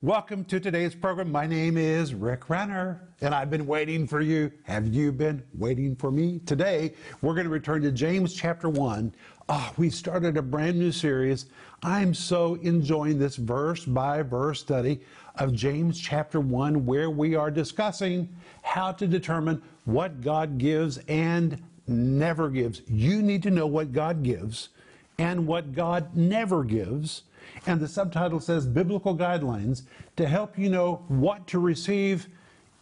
Welcome to today's program. My name is Rick Renner, and I've been waiting for you. Have you been waiting for me? Today, we're going to return to James chapter 1. Oh, we started a brand new series. I'm so enjoying this verse by verse study of James chapter 1, where we are discussing how to determine what God gives and never gives. You need to know what God gives and what God never gives and the subtitle says Biblical Guidelines to help you know what to receive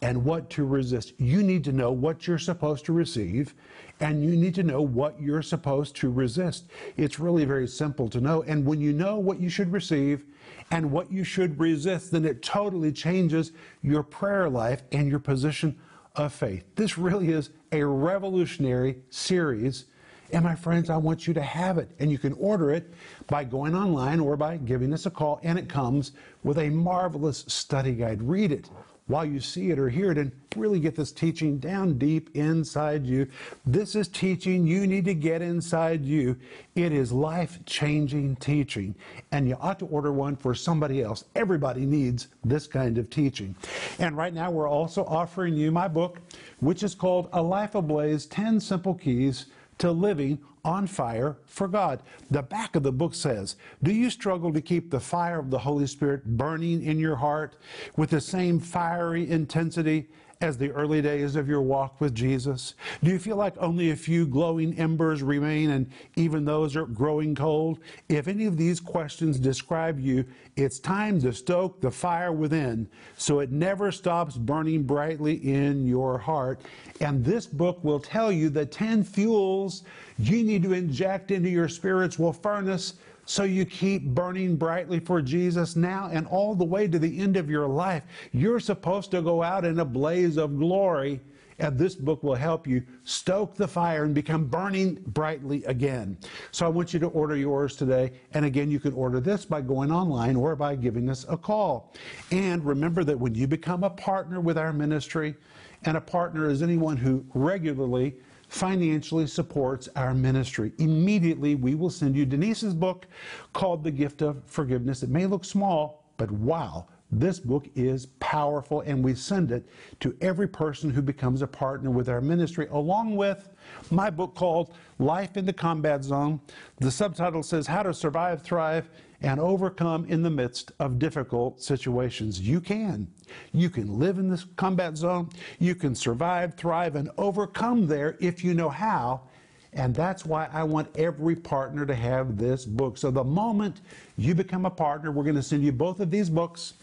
and what to resist. You need to know what you're supposed to receive and you need to know what you're supposed to resist. It's really very simple to know. And when you know what you should receive and what you should resist, then it totally changes your prayer life and your position of faith. This really is a revolutionary series and my friends, I want you to have it. And you can order it by going online or by giving us a call. And it comes with a marvelous study guide. Read it while you see it or hear it and really get this teaching down deep inside you. This is teaching you need to get inside you. It is life changing teaching. And you ought to order one for somebody else. Everybody needs this kind of teaching. And right now, we're also offering you my book, which is called A Life Ablaze 10 Simple Keys to living on fire for God. The back of the book says, Do you struggle to keep the fire of the Holy Spirit burning in your heart with the same fiery intensity as the early days of your walk with Jesus? Do you feel like only a few glowing embers remain and even those are growing cold? If any of these questions describe you, it's time to stoke the fire within so it never stops burning brightly in your heart. And this book will tell you the 10 fuels you need to inject into your spiritual furnace so you keep burning brightly for Jesus now and all the way to the end of your life. You're supposed to go out in a blaze of glory, and this book will help you stoke the fire and become burning brightly again. So I want you to order yours today. And again, you can order this by going online or by giving us a call. And remember that when you become a partner with our ministry, and a partner is anyone who regularly financially supports our ministry. Immediately, we will send you Denise's book called The Gift of Forgiveness. It may look small, but wow, this book is powerful, and we send it to every person who becomes a partner with our ministry, along with my book called Life in the Combat Zone. The subtitle says How to Survive, Thrive, and Overcome in the Midst of Difficult Situations. You can. You can live in this combat zone. You can survive, thrive, and overcome there if you know how. And that's why I want every partner to have this book. So the moment you become a partner, we're going to send you both of these books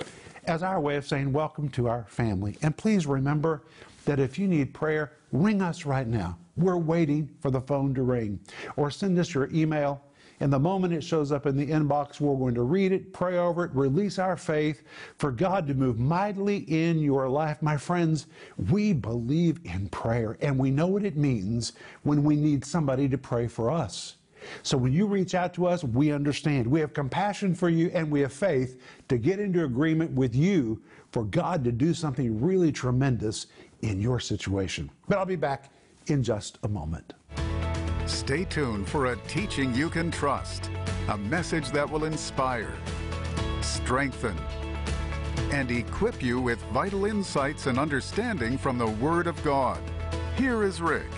as our way of saying welcome to our family. And please remember that if you need prayer, ring us right now. We're waiting for the phone to ring. Or send us your email and the moment it shows up in the inbox, we're going to read it, pray over it, release our faith for God to move mightily in your life. My friends, we believe in prayer and we know what it means when we need somebody to pray for us. So when you reach out to us, we understand. We have compassion for you and we have faith to get into agreement with you for God to do something really tremendous in your situation. But I'll be back in just a moment. Stay tuned for a teaching you can trust, a message that will inspire, strengthen, and equip you with vital insights and understanding from the Word of God. Here is Rick.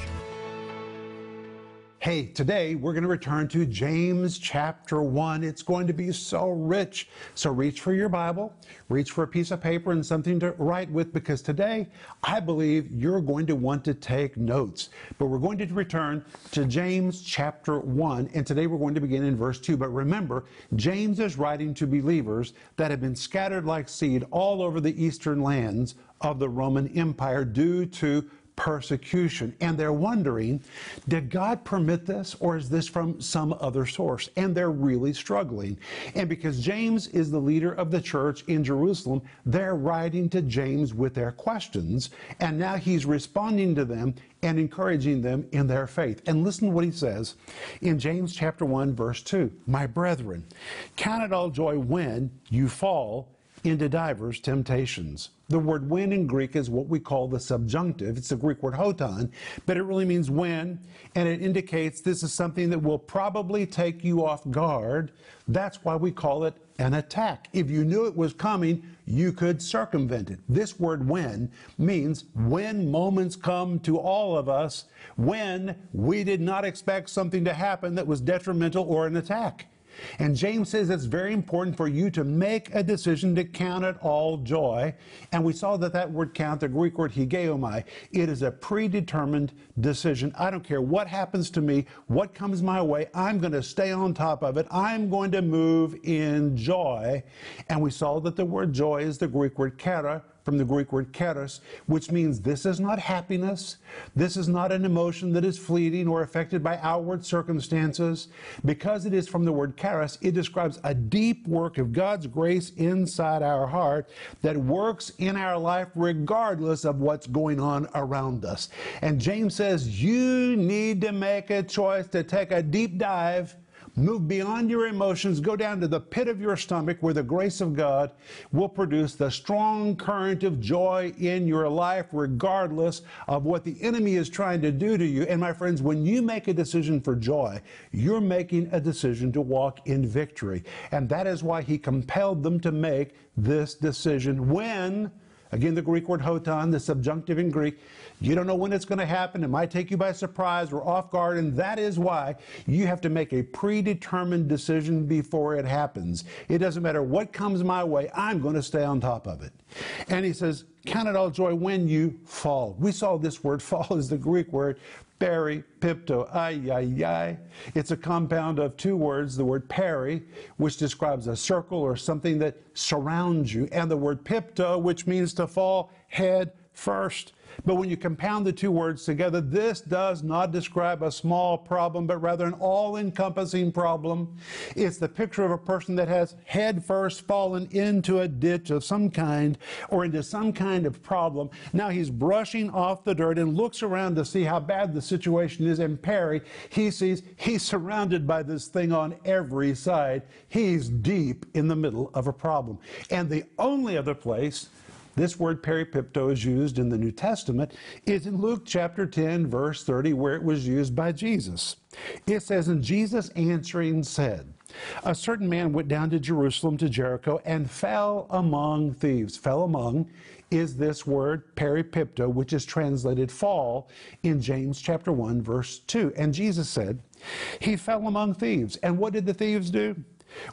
Hey, today we're going to return to James chapter 1. It's going to be so rich. So reach for your Bible, reach for a piece of paper and something to write with because today I believe you're going to want to take notes. But we're going to return to James chapter 1, and today we're going to begin in verse 2. But remember, James is writing to believers that have been scattered like seed all over the eastern lands of the Roman Empire due to persecution. And they're wondering, did God permit this or is this from some other source? And they're really struggling. And because James is the leader of the church in Jerusalem, they're writing to James with their questions. And now he's responding to them and encouraging them in their faith. And listen to what he says in James chapter 1 verse 2. My brethren, count it all joy when you fall into divers temptations. The word when in Greek is what we call the subjunctive. It's the Greek word hotan, but it really means when, and it indicates this is something that will probably take you off guard. That's why we call it an attack. If you knew it was coming, you could circumvent it. This word when means when moments come to all of us when we did not expect something to happen that was detrimental or an attack. And James says it's very important for you to make a decision to count it all joy. And we saw that that word count, the Greek word hegeomai, it is a predetermined decision. I don't care what happens to me, what comes my way, I'm going to stay on top of it. I'm going to move in joy. And we saw that the word joy is the Greek word chara, from the Greek word charis, which means this is not happiness. This is not an emotion that is fleeting or affected by outward circumstances. Because it is from the word charis, it describes a deep work of God's grace inside our heart that works in our life regardless of what's going on around us. And James says you need to make a choice to take a deep dive Move beyond your emotions, go down to the pit of your stomach where the grace of God will produce the strong current of joy in your life, regardless of what the enemy is trying to do to you. And my friends, when you make a decision for joy, you're making a decision to walk in victory. And that is why he compelled them to make this decision when Again, the Greek word hotan, the subjunctive in Greek. You don't know when it's going to happen. It might take you by surprise or off guard, and that is why you have to make a predetermined decision before it happens. It doesn't matter what comes my way, I'm going to stay on top of it. And he says, Count it all joy when you fall. We saw this word fall is the Greek word peripipto. Ay, ay, ay. It's a compound of two words, the word peri, which describes a circle or something that surrounds you, and the word pipto, which means to fall head first. But when you compound the two words together, this does not describe a small problem, but rather an all encompassing problem. It's the picture of a person that has head first fallen into a ditch of some kind or into some kind of problem. Now he's brushing off the dirt and looks around to see how bad the situation is. And peri, he sees he's surrounded by this thing on every side. He's deep in the middle of a problem. And the only other place this word peripipto is used in the New Testament is in Luke chapter 10, verse 30, where it was used by Jesus. It says, And Jesus answering said, A certain man went down to Jerusalem to Jericho and fell among thieves. Fell among is this word peripipto, which is translated fall in James chapter 1, verse 2. And Jesus said, He fell among thieves. And what did the thieves do?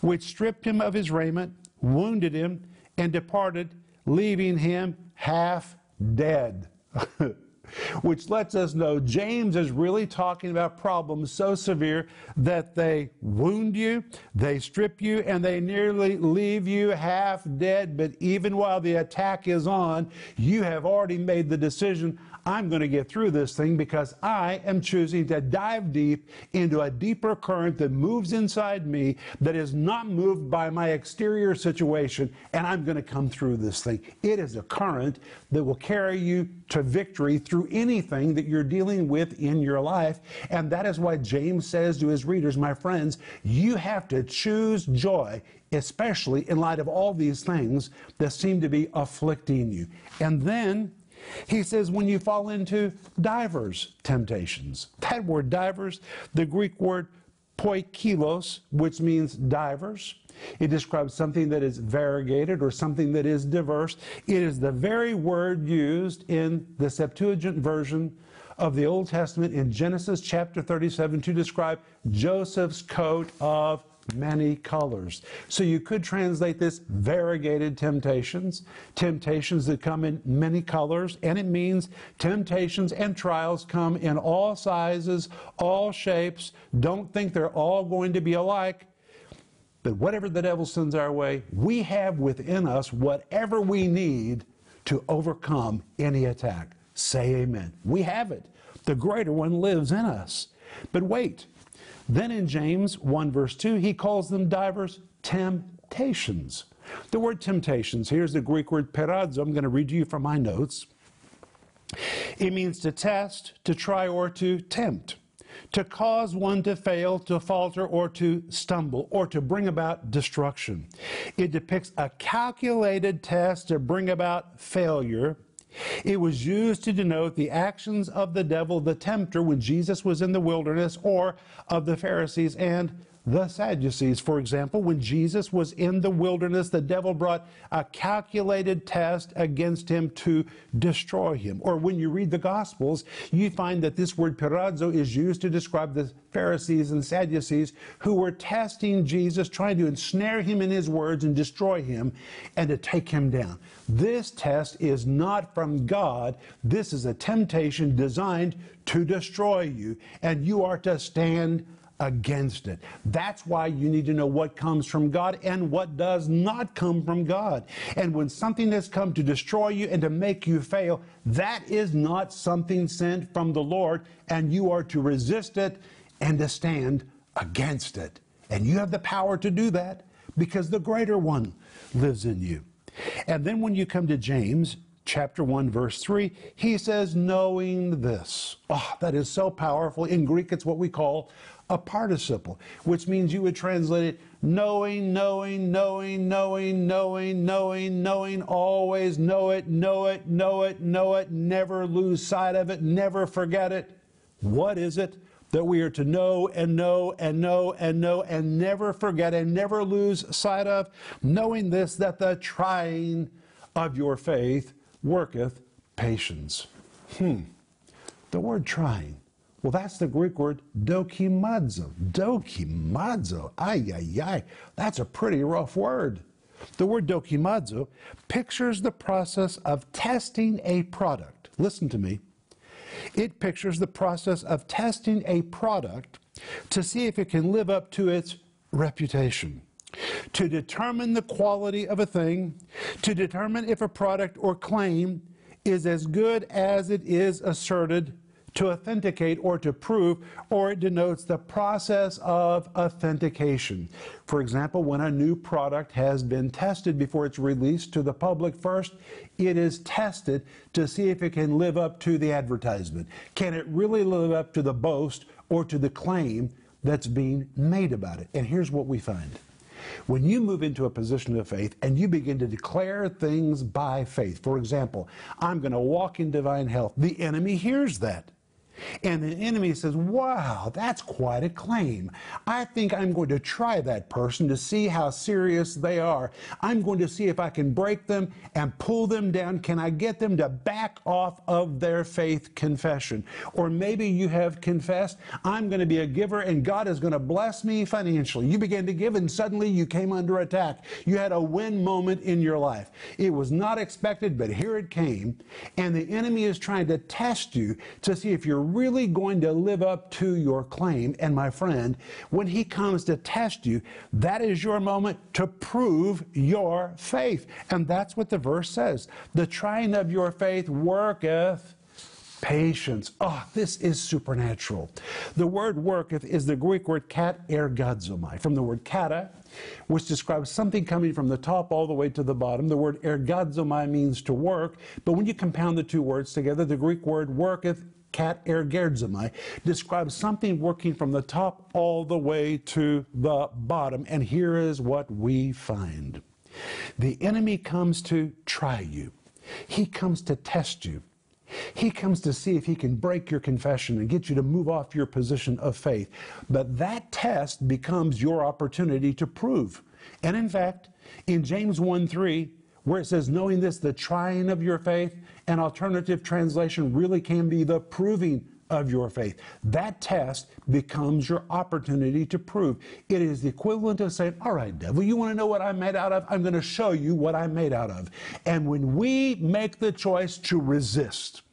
Which stripped him of his raiment, wounded him, and departed leaving him half dead. Which lets us know James is really talking about problems so severe that they wound you, they strip you, and they nearly leave you half dead. But even while the attack is on, you have already made the decision I'm going to get through this thing because I am choosing to dive deep into a deeper current that moves inside me that is not moved by my exterior situation, and I'm going to come through this thing. It is a current that will carry you to victory through anything that you're dealing with in your life. And that is why James says to his readers, my friends, you have to choose joy especially in light of all these things that seem to be afflicting you. And then he says, when you fall into divers temptations. That word divers, the Greek word poikilos, which means divers. It describes something that is variegated or something that is diverse. It is the very word used in the Septuagint version of the Old Testament in Genesis chapter 37 to describe Joseph's coat of many colors. So you could translate this variegated temptations, temptations that come in many colors, and it means temptations and trials come in all sizes, all shapes. Don't think they're all going to be alike. But whatever the devil sends our way, we have within us whatever we need to overcome any attack. Say amen. We have it. The greater one lives in us. But wait, then in James 1 verse 2, he calls them divers temptations. The word temptations, here's the Greek word peirazo. I'm going to read to you from my notes. It means to test, to try, or to tempt. To cause one to fail, to falter, or to stumble, or to bring about destruction. It depicts a calculated test to bring about failure. It was used to denote the actions of the devil, the tempter, when Jesus was in the wilderness, or of the Pharisees and the Sadducees. For example, when Jesus was in the wilderness, the devil brought a calculated test against him to destroy him. Or when you read the Gospels, you find that this word peirazo is used to describe the Pharisees and Sadducees who were testing Jesus, trying to ensnare him in his words and destroy him and to take him down. This test is not from God. This is a temptation designed to destroy you, and you are to stand against it. That's why you need to know what comes from God and what does not come from God. And when something has come to destroy you and to make you fail, that is not something sent from the Lord, and you are to resist it and to stand against it. And you have the power to do that because the greater one lives in you. And then when you come to James, chapter 1 verse 3 he says knowing this oh that is so powerful in greek it's what we call a participle, which means you would translate it knowing, knowing, knowing, knowing, knowing, knowing, knowing, always know it, know it, know it, know it, never lose sight of it, never forget it. What is it? That we are to know and know and know and know and never forget and never lose sight of, knowing this, that the trying of your faith worketh patience. Hmm. The word trying well, that's the Greek word dokimazo. Dokimazo. Ay, ay, ay. That's a pretty rough word. The word dokimazo pictures the process of testing a product. Listen to me. It pictures the process of testing a product to see if it can live up to its reputation. To determine the quality of a thing, to determine if a product or claim is as good as it is asserted to authenticate or to prove, or it denotes the process of authentication. For example, when a new product has been tested before it's released to the public first, it is tested to see if it can live up to the advertisement. Can it really live up to the boast or to the claim that's being made about it? And here's what we find. When you move into a position of faith and you begin to declare things by faith, for example, I'm going to walk in divine health, the enemy hears that. And the enemy says, Wow, that's quite a claim. I think I'm going to try that person to see how serious they are. I'm going to see if I can break them and pull them down. Can I get them to back off of their faith confession? Or maybe you have confessed, I'm going to be a giver and God is going to bless me financially. You began to give and suddenly you came under attack. You had a win moment in your life. It was not expected, but here it came. And the enemy is trying to test you to see if you're really going to live up to your claim, and my friend, when he comes to test you, that is your moment to prove your faith. And that's what the verse says. The trying of your faith worketh patience. Oh, this is supernatural. The word worketh is the Greek word kat ergadzomai, from the word kata, which describes something coming from the top all the way to the bottom. The word ergadzomai means to work, but when you compound the two words together, the Greek word worketh kat ergadzomai, describes something working from the top all the way to the bottom. And here is what we find the enemy comes to try you, he comes to test you. He comes to see if he can break your confession and get you to move off your position of faith. But that test becomes your opportunity to prove. And in fact, in James 1 3, where it says, knowing this, the trying of your faith, an alternative translation really can be the proving of your faith. That test becomes your opportunity to prove. It is the equivalent of saying, All right, devil, you want to know what I'm made out of? I'm going to show you what I'm made out of. And when we make the choice to resist,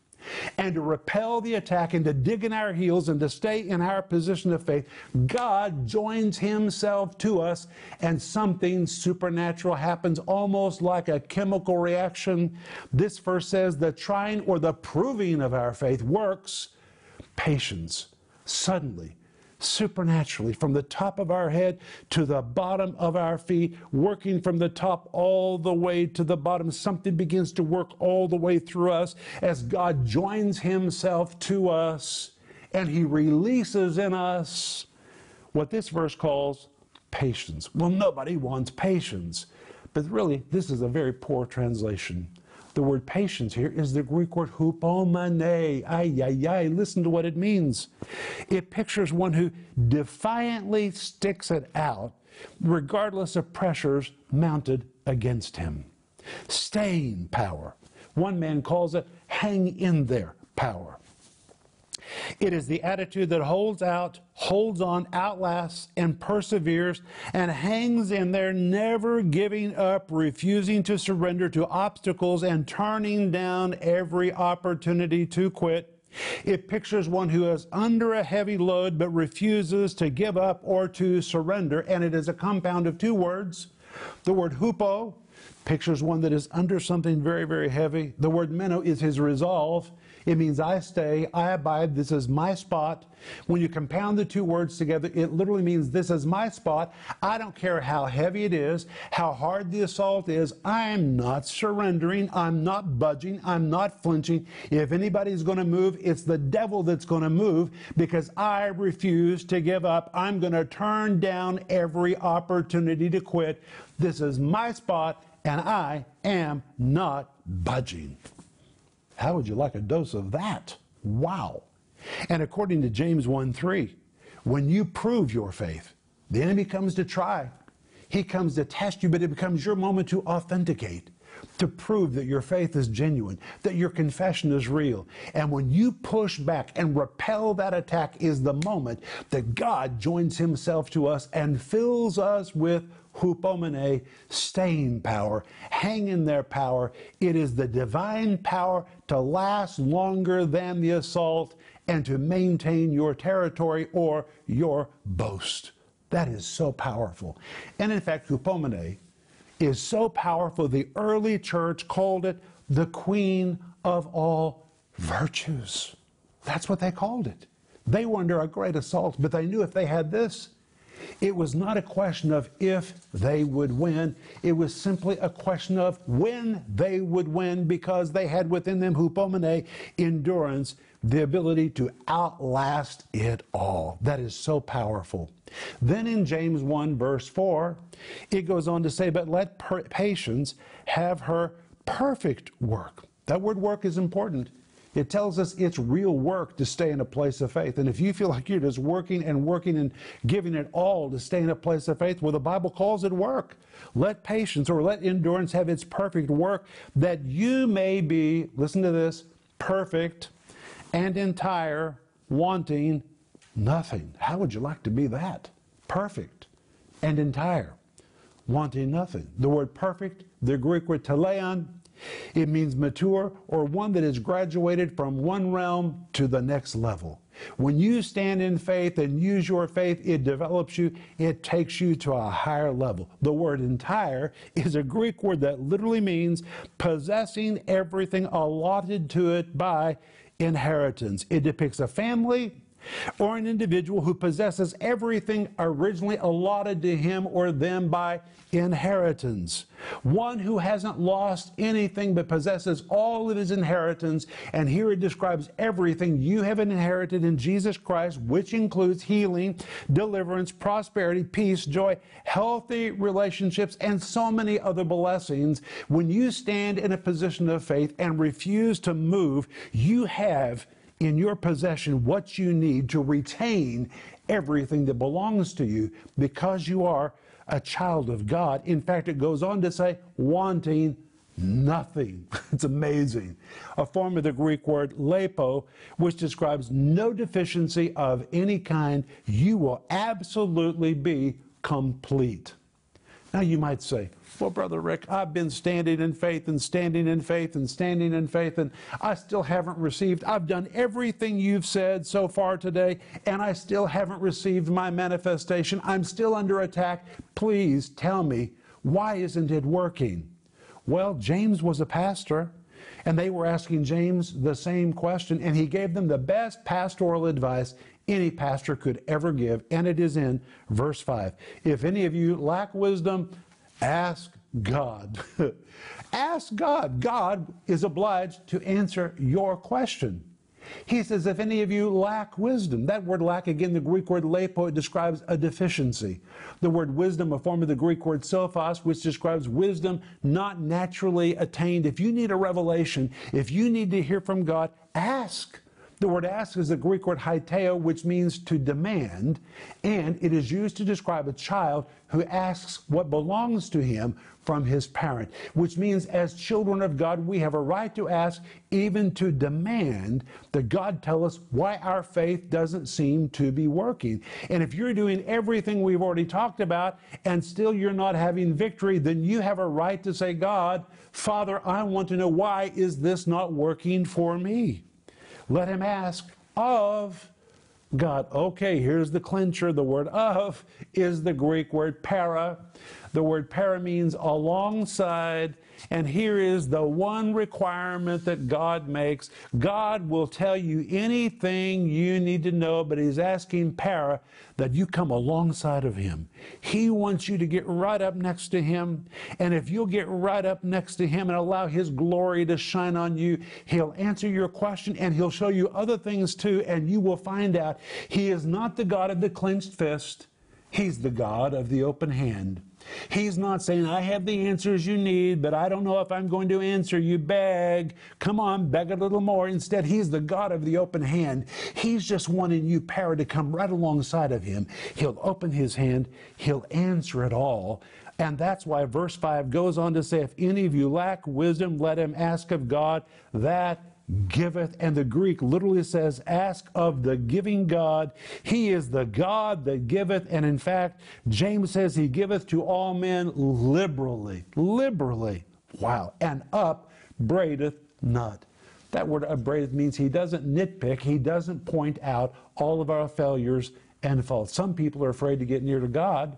and to repel the attack and to dig in our heels and to stay in our position of faith, God joins Himself to us and something supernatural happens almost like a chemical reaction. This verse says the trying or the proving of our faith works patience. Suddenly, supernaturally from the top of our head to the bottom of our feet, working from the top all the way to the bottom. Something begins to work all the way through us as God joins Himself to us and He releases in us what this verse calls patience. Well, nobody wants patience, but really, this is a very poor translation. The word patience here is the Greek word hupomene. Ay, ay, ay. Listen to what it means. It pictures one who defiantly sticks it out, regardless of pressures mounted against him. Staying power. One man calls it hang in there power. It is the attitude that holds out, holds on, outlasts, and perseveres, and hangs in there, never giving up, refusing to surrender to obstacles, and turning down every opportunity to quit. It pictures one who is under a heavy load but refuses to give up or to surrender, and it is a compound of two words. The word hupo pictures one that is under something very, very heavy. The word meno is his resolve. It means I stay, I abide, this is my spot. When you compound the two words together, it literally means this is my spot. I don't care how heavy it is, how hard the assault is, I'm not surrendering, I'm not budging, I'm not flinching. If anybody's going to move, it's the devil that's going to move because I refuse to give up. I'm going to turn down every opportunity to quit. This is my spot, and I am not budging. How would you like a dose of that? Wow. And according to James 1 3, when you prove your faith, the enemy comes to try. He comes to test you, but it becomes your moment to authenticate, to prove that your faith is genuine, that your confession is real. And when you push back and repel that attack, is the moment that God joins Himself to us and fills us with hupomene, staying power, hang in there power. It is the divine power to last longer than the assault and to maintain your territory or your boast. That is so powerful. And in fact, hupomene is so powerful, the early church called it the queen of all virtues. That's what they called it. They were under a great assault, but they knew if they had this, it was not a question of if they would win. It was simply a question of when they would win because they had within them hupomene, endurance, the ability to outlast it all. That is so powerful. Then in James 1, verse 4, it goes on to say, But let per- patience have her perfect work. That word work is important. It tells us it's real work to stay in a place of faith. And if you feel like you're just working and working and giving it all to stay in a place of faith, well, the Bible calls it work. Let patience or let endurance have its perfect work that you may be, listen to this, perfect and entire, wanting nothing. How would you like to be that? Perfect and entire, wanting nothing. The word perfect, the Greek word teleon, it means mature or one that has graduated from one realm to the next level. When you stand in faith and use your faith, it develops you, it takes you to a higher level. The word entire is a Greek word that literally means possessing everything allotted to it by inheritance. It depicts a family or an individual who possesses everything originally allotted to him or them by inheritance. One who hasn't lost anything but possesses all of his inheritance. And here it describes everything you have inherited in Jesus Christ, which includes healing, deliverance, prosperity, peace, joy, healthy relationships, and so many other blessings. When you stand in a position of faith and refuse to move, you have in your possession what you need to retain everything that belongs to you because you are a child of God. In fact, it goes on to say, wanting nothing. It's amazing. A form of the Greek word lepo, which describes no deficiency of any kind. You will absolutely be complete. Now you might say, well, Brother Rick, I've been standing in faith and standing in faith and standing in faith, and I still haven't received. I've done everything you've said so far today, and I still haven't received my manifestation. I'm still under attack. Please tell me, why isn't it working? Well, James was a pastor. And they were asking James the same question, and he gave them the best pastoral advice any pastor could ever give, and it is in verse 5. If any of you lack wisdom, ask God. ask God. God is obliged to answer your question. He says, if any of you lack wisdom, that word lack, again, the Greek word lepo, describes a deficiency. The word wisdom, a form of the Greek word sophos, which describes wisdom not naturally attained. If you need a revelation, if you need to hear from God, ask. The word ask is the Greek word aiteo, which means to demand, and it is used to describe a child who asks what belongs to him from his parent, which means as children of God, we have a right to ask, even to demand, that God tell us why our faith doesn't seem to be working. And if you're doing everything we've already talked about and still you're not having victory, then you have a right to say, God, Father, I want to know why is this not working for me? Let him ask of God. Okay, here's the clincher. The word of is the Greek word para. The word para means alongside. And here is the one requirement that God makes God will tell you anything you need to know, but He's asking para that you come alongside of Him. He wants you to get right up next to Him. And if you'll get right up next to Him and allow His glory to shine on you, He'll answer your question and He'll show you other things too. And you will find out He is not the God of the clenched fist, He's the God of the open hand. He's not saying, I have the answers you need, but I don't know if I'm going to answer you. Beg. Come on, beg a little more. Instead, He's the God of the open hand. He's just wanting you, para, to come right alongside of Him. He'll open His hand, He'll answer it all. And that's why verse 5 goes on to say, If any of you lack wisdom, let him ask of God that giveth. And the Greek literally says, Ask of the giving God. He is the God that giveth. And in fact, James says, He giveth to all men liberally. Liberally. Wow. And upbraideth not. That word upbraideth means He doesn't nitpick, He doesn't point out all of our failures and faults. Some people are afraid to get near to God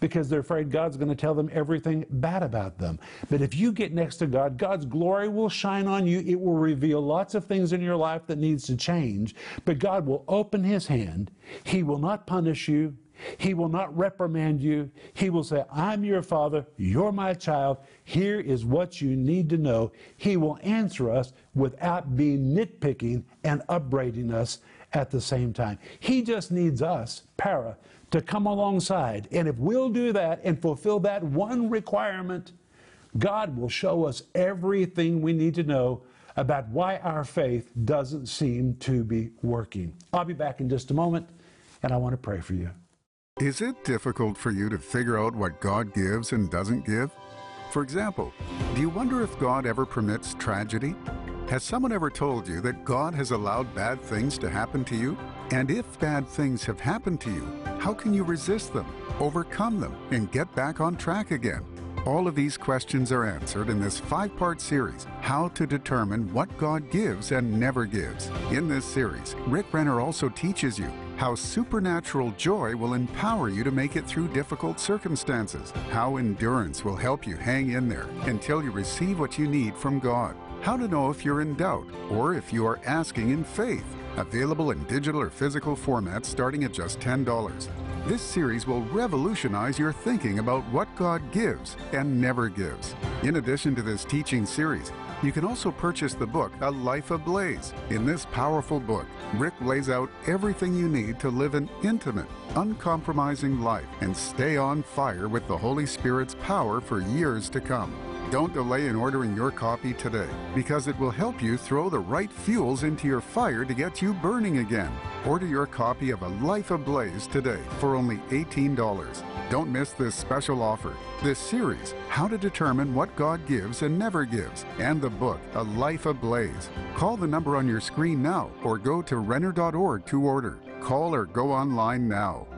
because they're afraid God's going to tell them everything bad about them. But if you get next to God, God's glory will shine on you. It will reveal lots of things in your life that needs to change. But God will open his hand. He will not punish you. He will not reprimand you. He will say, I'm your father. You're my child. Here is what you need to know. He will answer us without being nitpicking and upbraiding us at the same time. He just needs us, para, to come alongside. And if we'll do that and fulfill that one requirement, God will show us everything we need to know about why our faith doesn't seem to be working. I'll be back in just a moment, and I want to pray for you. Is it difficult for you to figure out what God gives and doesn't give? For example, do you wonder if God ever permits tragedy? Has someone ever told you that God has allowed bad things to happen to you? And if bad things have happened to you, how can you resist them, overcome them, and get back on track again? All of these questions are answered in this five part series, How to Determine What God Gives and Never Gives. In this series, Rick Renner also teaches you how supernatural joy will empower you to make it through difficult circumstances, how endurance will help you hang in there until you receive what you need from God, how to know if you're in doubt or if you are asking in faith Available in digital or physical formats starting at just $10. This series will revolutionize your thinking about what God gives and never gives. In addition to this teaching series, you can also purchase the book A Life Ablaze. In this powerful book, Rick lays out everything you need to live an intimate, uncompromising life and stay on fire with the Holy Spirit's power for years to come. Don't delay in ordering your copy today because it will help you throw the right fuels into your fire to get you burning again. Order your copy of A Life Ablaze today for only $18. Don't miss this special offer. This series, How to Determine What God Gives and Never Gives, and the book, A Life Ablaze. Call the number on your screen now or go to Renner.org to order. Call or go online now.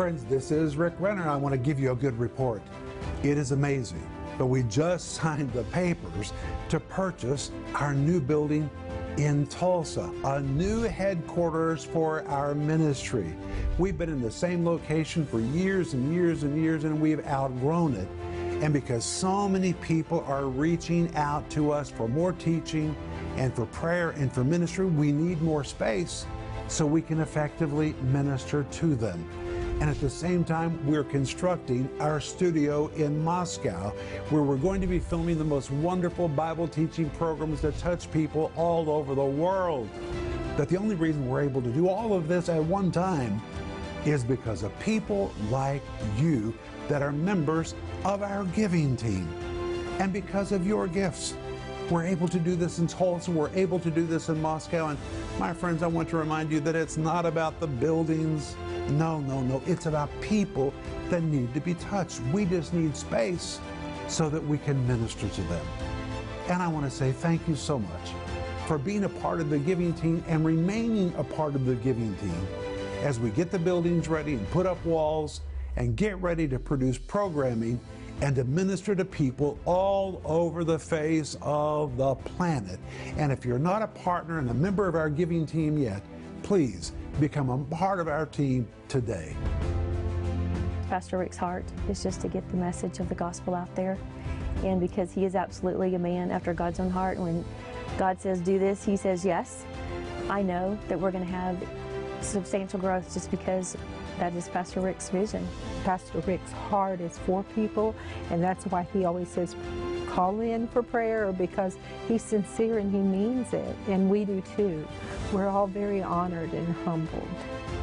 Friends, this is Rick Renner. I want to give you a good report. It is amazing, but we just signed the papers to purchase our new building in Tulsa, a new headquarters for our ministry. We've been in the same location for years and years and years, and we've outgrown it. And because so many people are reaching out to us for more teaching and for prayer and for ministry, we need more space so we can effectively minister to them. And at the same time, we're constructing our studio in Moscow, where we're going to be filming the most wonderful Bible teaching programs that touch people all over the world. That the only reason we're able to do all of this at one time is because of people like you that are members of our giving team and because of your gifts. We're able to do this in Tulsa, we're able to do this in Moscow. And my friends, I want to remind you that it's not about the buildings. No, no, no. It's about people that need to be touched. We just need space so that we can minister to them. And I want to say thank you so much for being a part of the giving team and remaining a part of the giving team as we get the buildings ready and put up walls and get ready to produce programming and to minister to people all over the face of the planet. And if you're not a partner and a member of our giving team yet, please become a part of our team today. Pastor Rick's heart is just to get the message of the gospel out there. And because he is absolutely a man after God's own heart, when God says do this, he says yes. I know that we're going to have substantial growth just because that is Pastor Rick's vision. Pastor Rick's heart is for people, and that's why he always says, call in for prayer because he's sincere and he means it, and we do too. We're all very honored and humbled.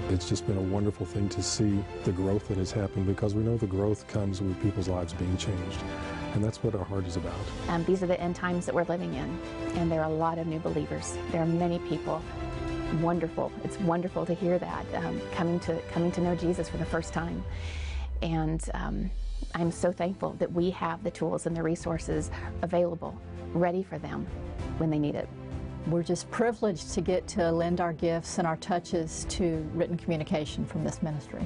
It's just been a wonderful thing to see the growth that has happened because we know the growth comes with people's lives being changed. And that's what our heart is about. Um, these are the end times that we're living in, and there are a lot of new believers. There are many people. Wonderful. It's wonderful to hear that um, coming to coming to know Jesus for the first time, and um, I'm so thankful that we have the tools and the resources available, ready for them when they need it. We're just privileged to get to lend our gifts and our touches to written communication from this ministry.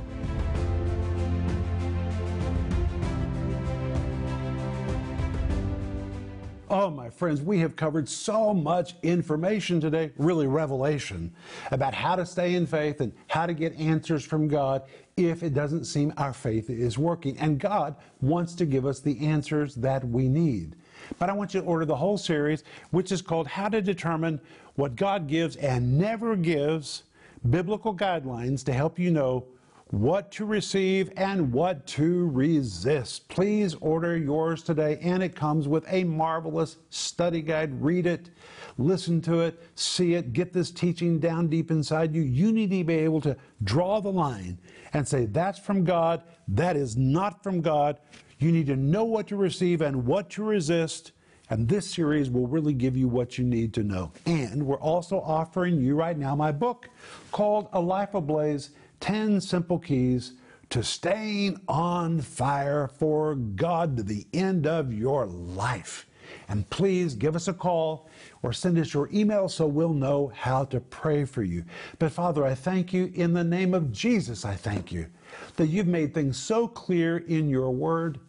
Oh, my friends, we have covered so much information today, really revelation, about how to stay in faith and how to get answers from God if it doesn't seem our faith is working. And God wants to give us the answers that we need. But I want you to order the whole series, which is called How to Determine What God Gives and Never Gives Biblical Guidelines to help you know what to receive and what to resist. Please order yours today, and it comes with a marvelous study guide. Read it, listen to it, see it, get this teaching down deep inside you. You need to be able to draw the line and say, That's from God, that is not from God. You need to know what to receive and what to resist. And this series will really give you what you need to know. And we're also offering you right now my book called A Life Ablaze 10 Simple Keys to Staying on Fire for God to the End of Your Life. And please give us a call or send us your email so we'll know how to pray for you. But Father, I thank you in the name of Jesus. I thank you that you've made things so clear in your word.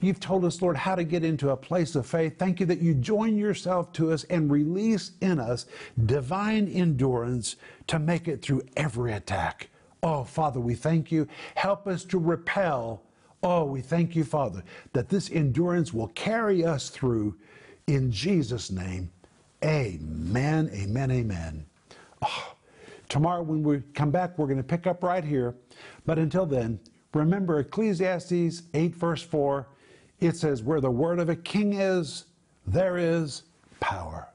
You've told us, Lord, how to get into a place of faith. Thank you that you join yourself to us and release in us divine endurance to make it through every attack. Oh, Father, we thank you. Help us to repel. Oh, we thank you, Father, that this endurance will carry us through. In Jesus' name, amen, amen, amen. Oh, tomorrow, when we come back, we're going to pick up right here. But until then, remember Ecclesiastes 8, verse 4. It says, Where the word of a king is, there is power.